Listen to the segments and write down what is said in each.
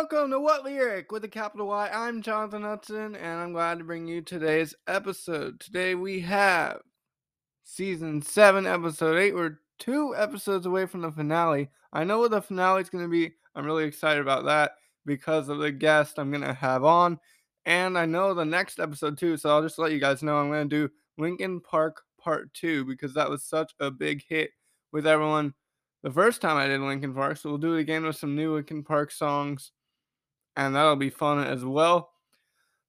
welcome to What Lyric with a capital Y. I'm Jonathan Hudson, and I'm glad to bring you today's episode. Today we have season 7, episode 8. We're two episodes away from the finale. I know what the finale is going to be. I'm really excited about that because of the guest I'm going to have on. And I know the next episode too, so I'll just let you guys know I'm going to do Linkin Park Part 2 because that was such a big hit with everyone the first time I did Linkin Park, so we'll do it again with some new Linkin Park songs, and that'll be fun as well.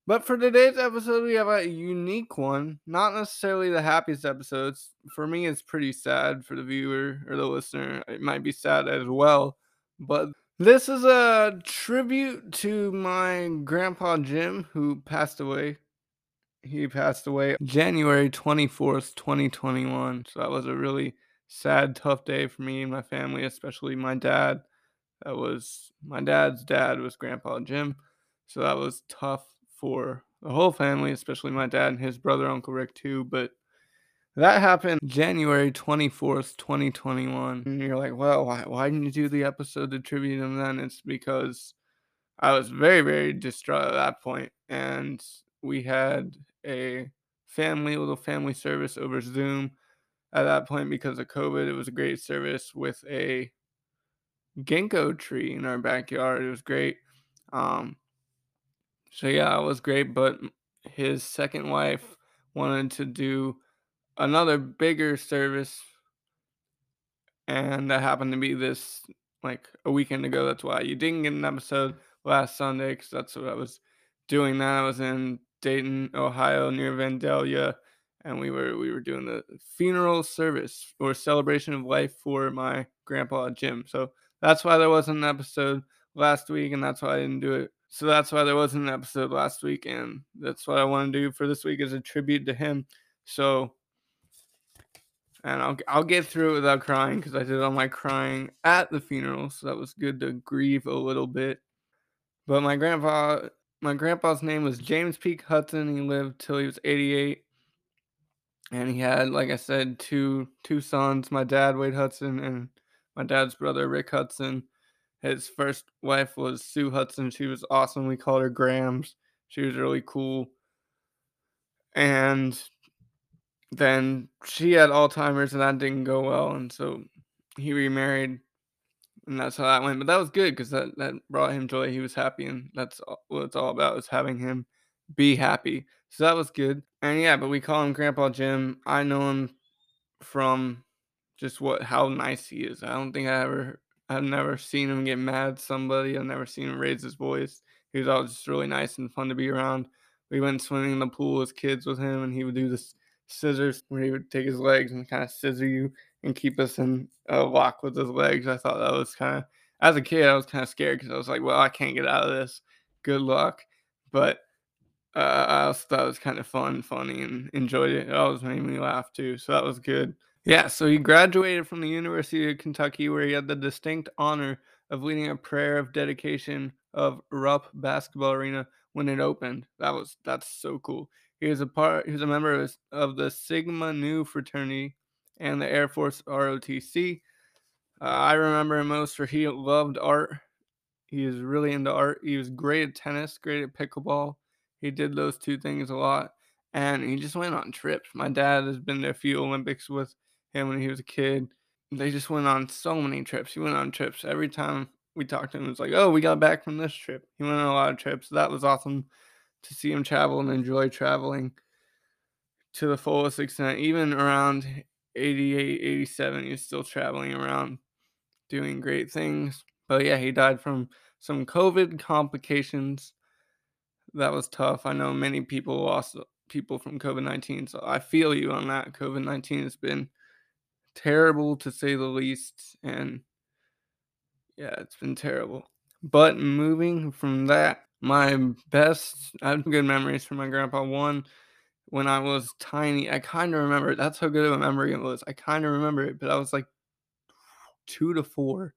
But for today's episode, we have a unique one. Not necessarily the happiest episodes. For me, it's pretty sad. For the viewer or the listener, it might be sad as well. But this is a tribute to my grandpa Jim, who passed away. He passed away January 24th, 2021. So that was a really sad, tough day for me and my family, especially my dad. That was my dad's dad was Grandpa Jim. So that was tough for the whole family, especially my dad and his brother, Uncle Rick, too. But that happened January 24th, 2021. And you're like, well, why, why didn't you do the episode to tribute him then? It's because I was very, very distraught at that point. And we had a family, little family service over Zoom at that point because of COVID. It was a great service with a ginkgo tree in our backyard. It was great. Um, so yeah, it was great. But his second wife wanted to do another bigger service, and that happened to be this like a weekend ago. That's why you didn't get an episode last Sunday because that's what I was doing. That I was in Dayton, Ohio, near Vandalia and we were we were doing the funeral service or celebration of life for my grandpa Jim. So that's why there wasn't an episode last week, and that's why I didn't do it. So that's why there wasn't an episode last week, and that's what I want to do for this week is a tribute to him. So, and I'll I'll get through it without crying because I did all my crying at the funeral, so that was good to grieve a little bit. But my grandpa, my grandpa's name was James Peak Hudson. He lived till he was 88 and he had, like I said, two two sons. My dad, Wade Hudson, and my dad's brother, Rick Hudson. His first wife was Sue Hudson. She was awesome. We called her Grams. She was really cool. And then she had Alzheimer's, and that didn't go well. And so he remarried, and that's how that went. But that was good because that that brought him joy. He was happy, and that's what it's all about is having him be happy. So that was good. And yeah, but we call him Grandpa Jim. I know him from just what how nice he is. I don't think I ever I've never seen him get mad at somebody. I've never seen him raise his voice. He was always just really nice and fun to be around. We went swimming in the pool as kids with him, and he would do this scissors where he would take his legs and kind of scissor you and keep us in a lock with his legs. I thought that was kind of, as a kid, I was kind of scared because I was like, well, I can't get out of this. Good luck. But uh, I also thought it was kind of fun, funny, and enjoyed it. It always made me laugh too, so that was good. Yeah, so he graduated from the University of Kentucky, where he had the distinct honor of leading a prayer of dedication of Rupp Basketball Arena when it opened. That was that's so cool. He was a part. He was a member of, of the Sigma Nu fraternity and the Air Force ROTC. Uh, I remember him most for he loved art. He was really into art. He was great at tennis, great at pickleball. He did those two things a lot. And he just went on trips. My dad has been to a few Olympics with him when he was a kid. They just went on so many trips. He went on trips every time we talked to him. It was like, oh, we got back from this trip. He went on a lot of trips. That was awesome to see him travel and enjoy traveling to the fullest extent. Even around 88, 87, he was still traveling around doing great things. But yeah, he died from some COVID complications that was tough. I know many people lost uh, people from COVID 19, so I feel you on that. COVID 19 has been terrible to say the least, and yeah, it's been terrible. But moving from that, my best, I have good memories from my grandpa. One, when I was tiny, I kind of remember it. That's how good of a memory it was. I kind of remember it, but I was like two to four,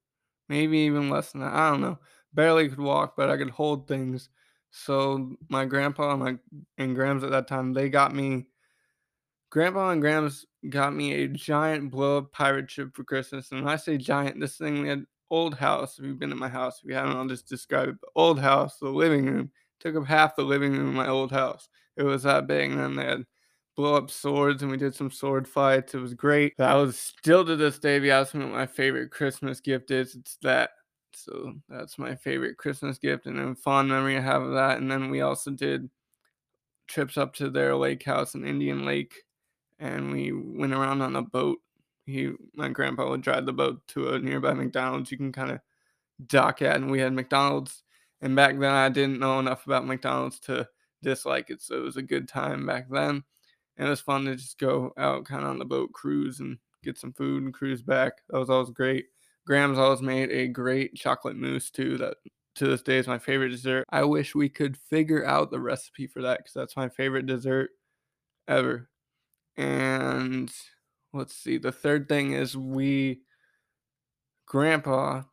maybe even less than that. I don't know. Barely could walk, but I could hold things. So my grandpa and my and Grams at that time, they got me. Grandpa and Grams got me a giant blow up pirate ship for Christmas. And when I say giant, this thing we had old house. If you've been in my house, if you haven't, I'll just describe it. The old house, the living room, took up half the living room in my old house. It was that big, and then they had blow up swords and we did some sword fights. It was great. That was still to this day, ask me what my favorite Christmas gift is, it's that. So that's my favorite Christmas gift and a fond memory I have of that. And then we also did trips up to their lake house in Indian Lake and we went around on a boat. He my grandpa would drive the boat to a nearby McDonald's you can kind of dock at and we had McDonald's and back then I didn't know enough about McDonald's to dislike it. So it was a good time back then and it was fun to just go out kind of on the boat cruise and get some food and cruise back. That was always great. Grams always made a great chocolate mousse too. That to this day is my favorite dessert. I wish we could figure out the recipe for that because that's my favorite dessert ever. And let's see, the third thing is we, Grandpa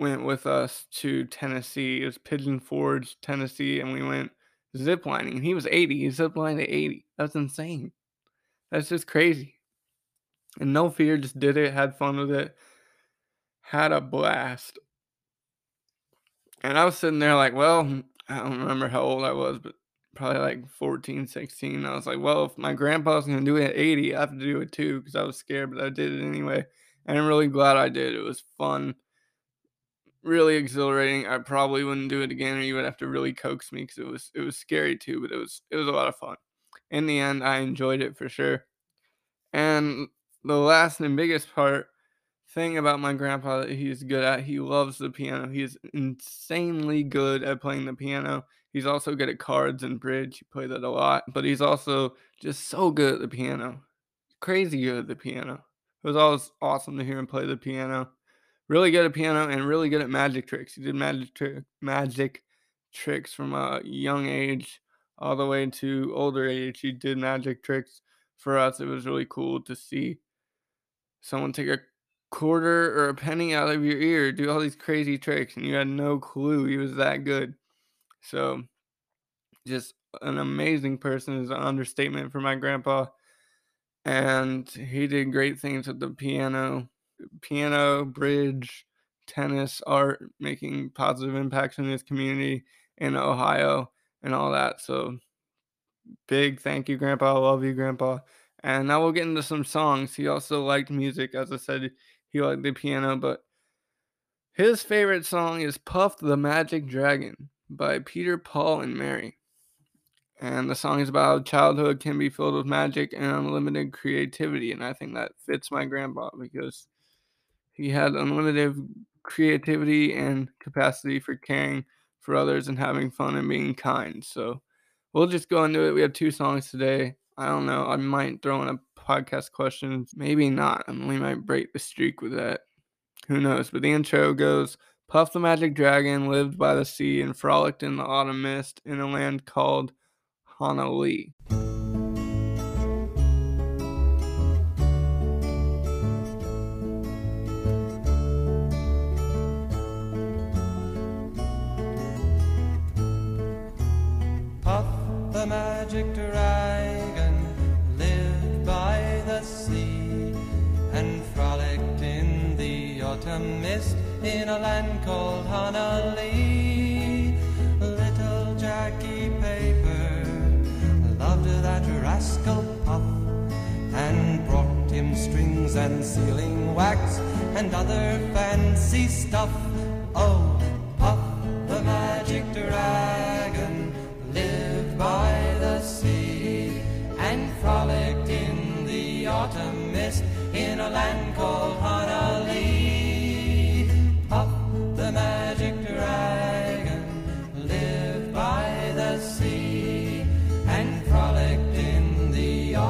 went with us to Tennessee. It was Pigeon Forge, Tennessee, and we went ziplining. He was 80. He ziplined at 80. That's insane. That's just crazy. And no fear, just did it, had fun with it, had a blast. And I was sitting there like, well, I don't remember how old I was, but probably like 14, 16. I was like, well, if my grandpa's going to do it at 80, I have to do it too because I was scared, but I did it anyway. And I'm really glad I did. It was fun really exhilarating. I probably wouldn't do it again, or you would have to really coax me because it was it was scary too. But it was it was a lot of fun. In the end, I enjoyed it for sure. And the last and biggest part thing about my grandpa that he's good at, he loves the piano. He's insanely good at playing the piano. He's also good at cards and bridge. He played that a lot, but he's also just so good at the piano. Crazy good at the piano. It was always awesome to hear him play the piano really good at piano and really good at magic tricks. He did magic tri- magic tricks from a young age all the way to older age. He did magic tricks for us. It was really cool to see someone take a quarter or a penny out of your ear, do all these crazy tricks, and you had no clue he was that good. So, just an amazing person is an understatement for my grandpa. And he did great things with the piano piano, bridge, tennis, art, making positive impacts in his community in Ohio and all that. So big thank you, Grandpa. I love you, Grandpa. And now we'll get into some songs. He also liked music. As I said, he liked the piano, but his favorite song is Puff the Magic Dragon by Peter, Paul, and Mary. And the song is about childhood can be filled with magic and unlimited creativity. And I think that fits my grandpa because he had unlimited creativity and capacity for caring for others and having fun and being kind. So we'll just go into it. We have two songs today. I don't know. I might throw in a podcast question. Maybe not. I mean, we might break the streak with that. Who knows? But the intro goes Puff the Magic Dragon lived by the sea and frolicked in the autumn mist in a land called Honolulu. Puff the magic dragon lived by the sea and frolicked in the autumn mist in a land called Honolulu. Little Jackie Paper loved that rascal Puff and brought him strings and sealing wax and other fancy stuff. Oh, Puff the magic dragon lived by the sea and frolicked in the autumn mist in a land called Honolulu.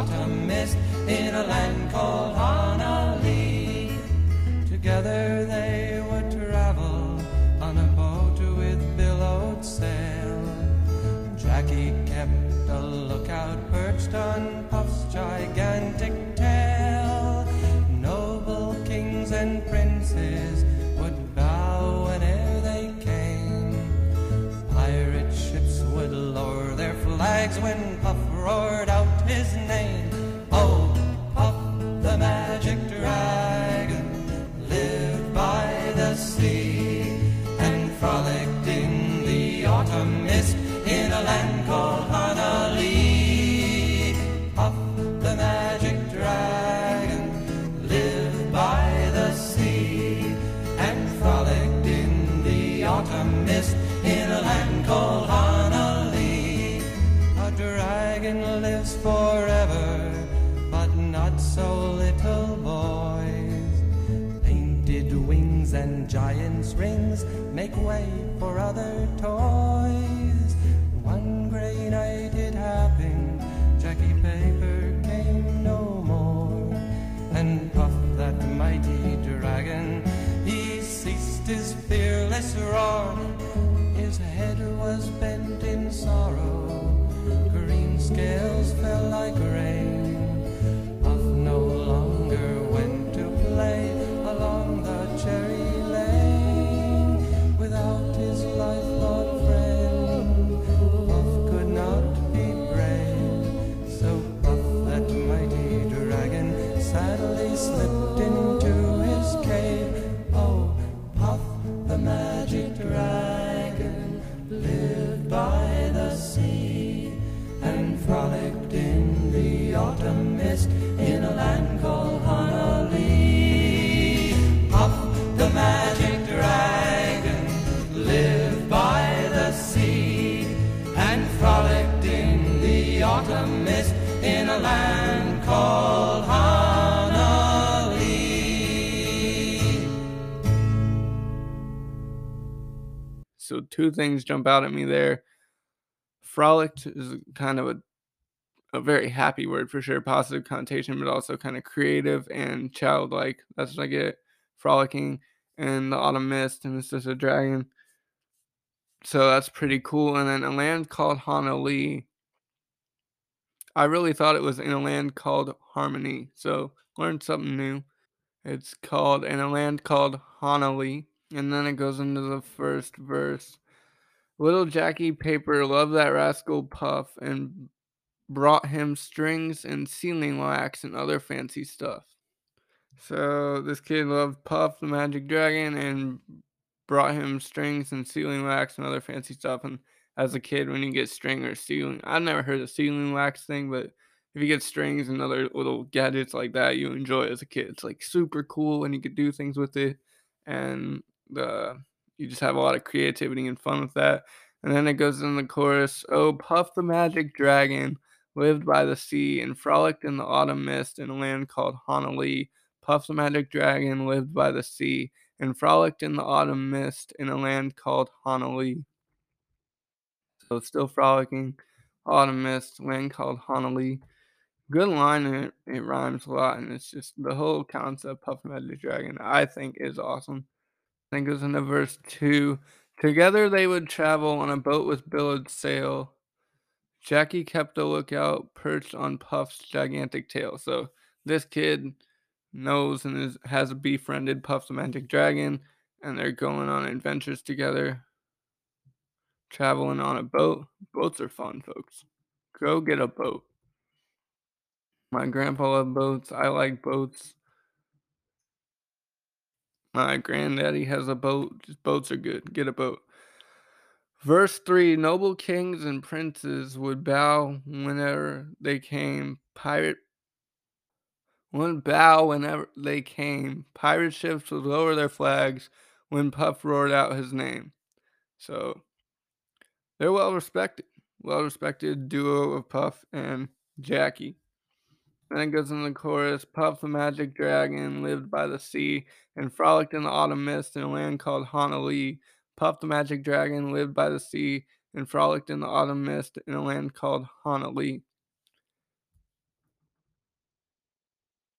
Autumn mist in a land called land called Hanalei, Puff the magic dragon lived by the sea and frolicked in the autumn mist in a land called Hanalei, A dragon lives forever, but not so little boys. Painted wings and giant's rings make way for other toys. Fearless land called Honolulu. So two things jump out at me there. Frolicked is kind of a a very happy word for sure, positive connotation, but also kind of creative and childlike. That's what I get. Frolicking and the autumn mist, and it's just a dragon. So that's pretty cool. And then a land called Honolulu. I really thought it was in a land called Harmony. So learned something new. It's called in a land called Honolulu. And then it goes into the first verse. Little Jackie Paper loved that rascal Puff and brought him strings and sealing wax and other fancy stuff. So this kid loved Puff the Magic Dragon and brought him strings and sealing wax and other fancy stuff. And as a kid, when you get string or sealing, I've never heard of sealing wax thing, but if you get strings and other little gadgets like that, you enjoy as a kid. It's like super cool and you could do things with it, and the you just have a lot of creativity and fun with that. And then it goes in the chorus, "Oh, Puff the Magic Dragon." lived by the sea and frolicked in the autumn mist in a land called Honolulu. Puff the Magic Dragon lived by the sea and frolicked in the autumn mist in a land called Honolulu. Still frolicking, autumn mist, land called Honolulu. Good line, and it, it rhymes a lot, and it's just the whole concept Puff Magic Dragon, I think, is awesome. I think it was in the verse two. Together they would travel on a boat with billowed sail. Jackie kept a lookout perched on Puff's gigantic tail. So this kid knows and is, has befriended Puff the Magic Dragon, and they're going on adventures together, traveling on a boat. Boats are fun, folks. Go get a boat. My grandpa loved boats. I like boats. My granddaddy has a boat. Just boats are good. Get a boat. Verse 3 Noble kings and princes would bow whenever they came. Pirate would bow whenever they came. Pirate ships would lower their flags when Puff roared out his name. So they're well respected. Well respected duo of Puff and Jackie. Then it goes in the chorus Puff the magic dragon lived by the sea and frolicked in the autumn mist in a land called Honolulu. Puff the magic dragon lived by the sea and frolicked in the autumn mist in a land called Honolulu.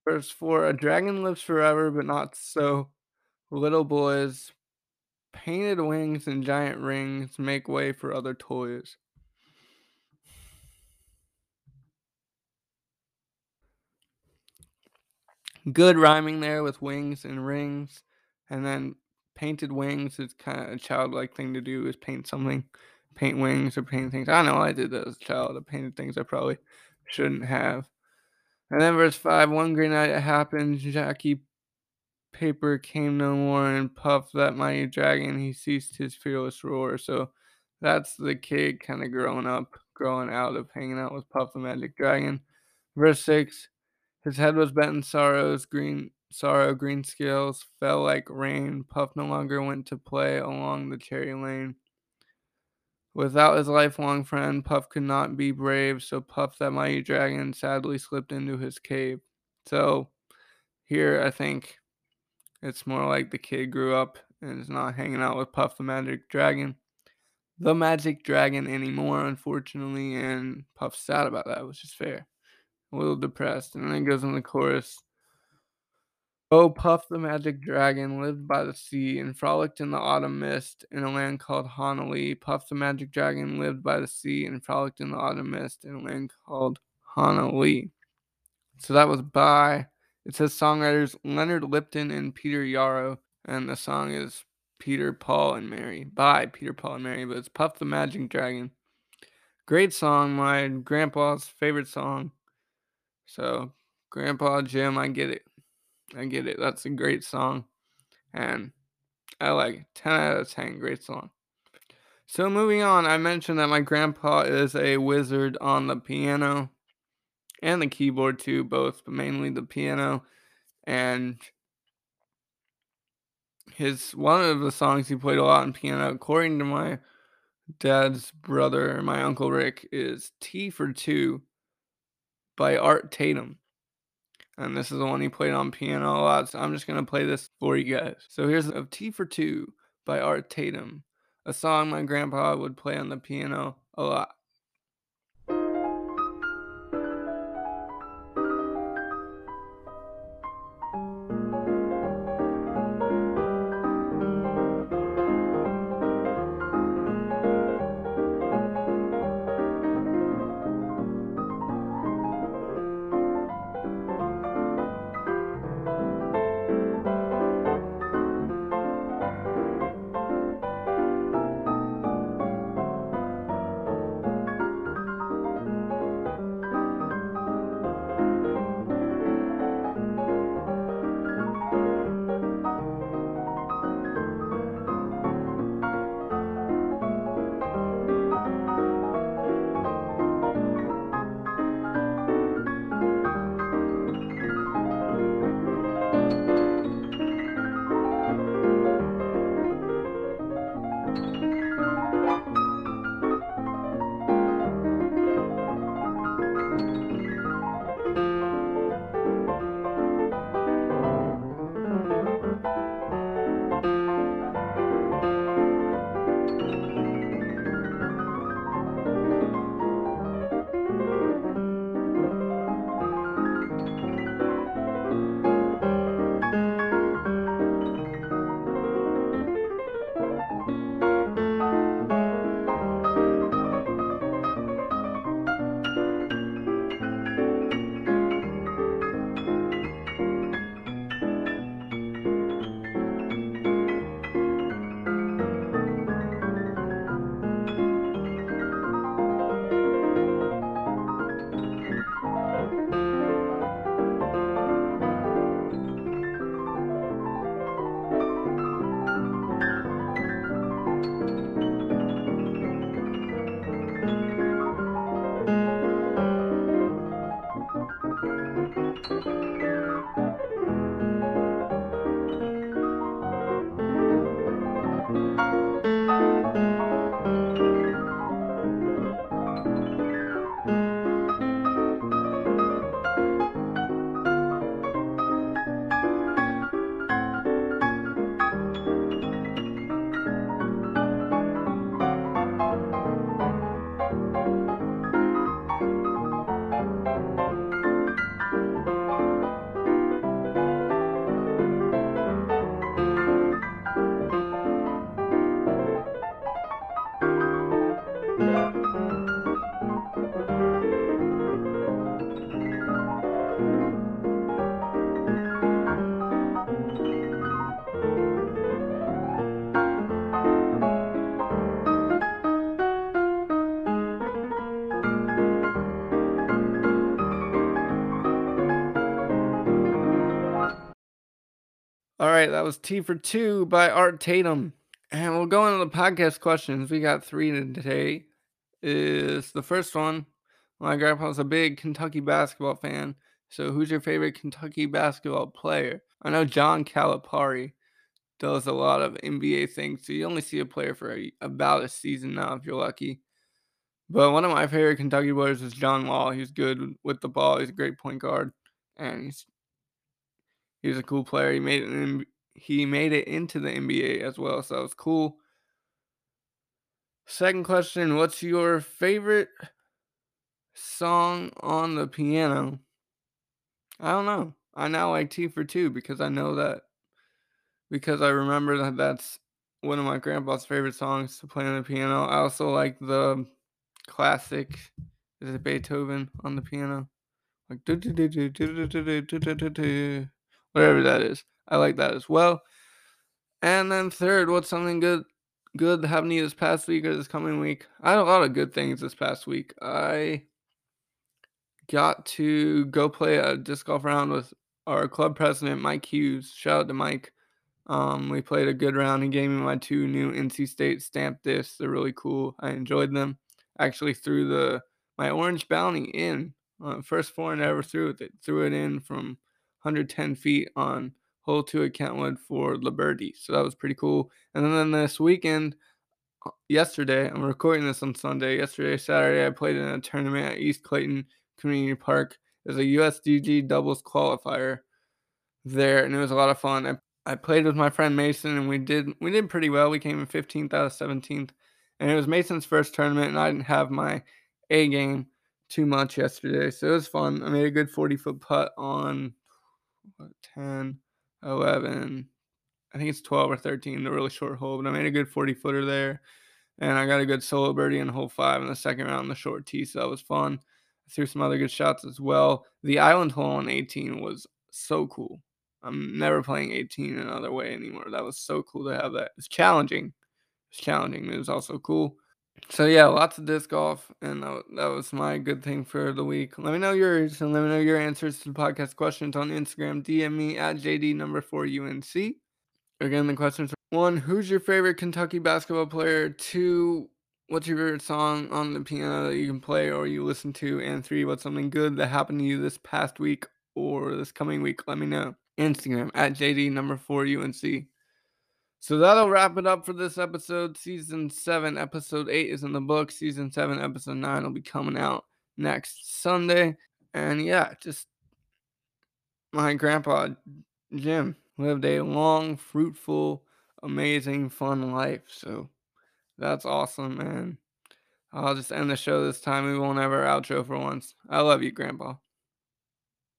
Verse 4 A dragon lives forever, but not so. Little boys, painted wings and giant rings make way for other toys. Good rhyming there with wings and rings. And then painted wings is kind of a childlike thing to do is paint something, paint wings or paint things. I know I did that as a child. I painted things I probably shouldn't have. And then verse 5 One green night it happened, Jackie Paper came no more, and Puff, that mighty dragon, he ceased his fearless roar. So that's the kid kind of growing up, growing out of hanging out with Puff the Magic Dragon. Verse 6 His head was bent in sorrows, green sorrow, green scales fell like rain. Puff no longer went to play along the cherry lane. Without his lifelong friend, Puff could not be brave, so Puff, that mighty dragon, sadly slipped into his cave. So, here I think It's more like the kid grew up and is not hanging out with Puff the Magic Dragon, the Magic Dragon anymore, unfortunately. And Puff's sad about that, which is fair. A little depressed. And then it goes in the chorus. Oh, Puff the Magic Dragon lived by the sea and frolicked in the autumn mist in a land called Honah Lee. Puff the Magic Dragon lived by the sea and frolicked in the autumn mist in a land called Honah Lee. So that was by, it says songwriters Leonard Lipton and Peter Yarrow. And the song is Peter, Paul, and Mary by Peter, Paul, and Mary. But it's Puff the Magic Dragon. Great song, my grandpa's favorite song. So, Grandpa Jim, I get it. I get it. That's a great song. And I like it. 10 out of 10. Great song. So moving on, I mentioned that my grandpa is a wizard on the piano and the keyboard too, both, but mainly the piano. And his one of the songs he played a lot on piano, according to my dad's brother, my uncle Rick, is Tea for Two by Art Tatum. And this is the one he played on piano a lot. So I'm just going to play this for you guys. So here's of Tea for Two by Art Tatum, a song my grandpa would play on the piano a lot. Right, that was Tea for Two by Art Tatum. And we'll go into the podcast questions. We got three today. Is the first one. My grandpa's a big Kentucky basketball fan. So who's your favorite Kentucky basketball player? I know John Calipari does a lot of NBA things. So you only see a player for a, about a season now if you're lucky. But one of my favorite Kentucky players is John Wall. He's good with the ball. He's a great point guard. And he's he was a cool player. He made in, he made it into the NBA as well, so that was cool. Second question, what's your favorite song on the piano? I don't know. I now like Tea for Two because I know that because I remember that that's one of my grandpa's favorite songs to play on the piano. I also like the classic is it Beethoven on the piano? Like whatever that is. I like that as well. And then third, what's something good good you this past week or this coming week? I had a lot of good things this past week. I got to go play a disc golf round with our club president, Mike Hughes. Shout out to Mike. Um, we played a good round. He gave me my two new NC State stamp discs. They're really cool. I enjoyed them. Actually, threw the my orange bounty in. Uh, first foreign I ever threw it. Threw it in from 110 feet on hole two at Kentwood for Liberty. So that was pretty cool. And then this weekend, uh, yesterday, I'm recording this on Sunday. Yesterday, Saturday, I played in a tournament at East Clayton Community Park. There's a USDG doubles qualifier there, and it was a lot of fun. I, I played with my friend Mason, and we did we did pretty well. We came in 15th out of 17th, and it was Mason's first tournament, and I didn't have my A game too much yesterday, so it was fun. I made a good 40 foot putt on what, 10, 11, I think it's 12 or 13, the really short hole, but I made a good 40 footer there. And I got a good solo birdie in hole five in the second round on the short tee, so that was fun. I threw some other good shots as well. The island hole on 18 was so cool. I'm never playing 18 another way anymore. That was so cool to have that. It's challenging. It's challenging, but it was also cool. So yeah, lots of disc golf, and that, was my good thing for the week. Let me know yours, and let me know your answers to the podcast questions on Instagram. DM me at JD number four UNC. Again, the questions are one, who's your favorite Kentucky basketball player? Two, what's your favorite song on the piano that you can play or you listen to? And three, what's something good that happened to you this past week or this coming week? Let me know. Instagram at JD number four UNC. So that'll wrap it up for this episode. Season seven, episode eight is in the book. Season seven, episode nine will be coming out next Sunday. And yeah, just my grandpa Jim lived a long, fruitful, amazing, fun life. So that's awesome, man. I'll just end the show this time. We won't our outro for once. I love you, Grandpa.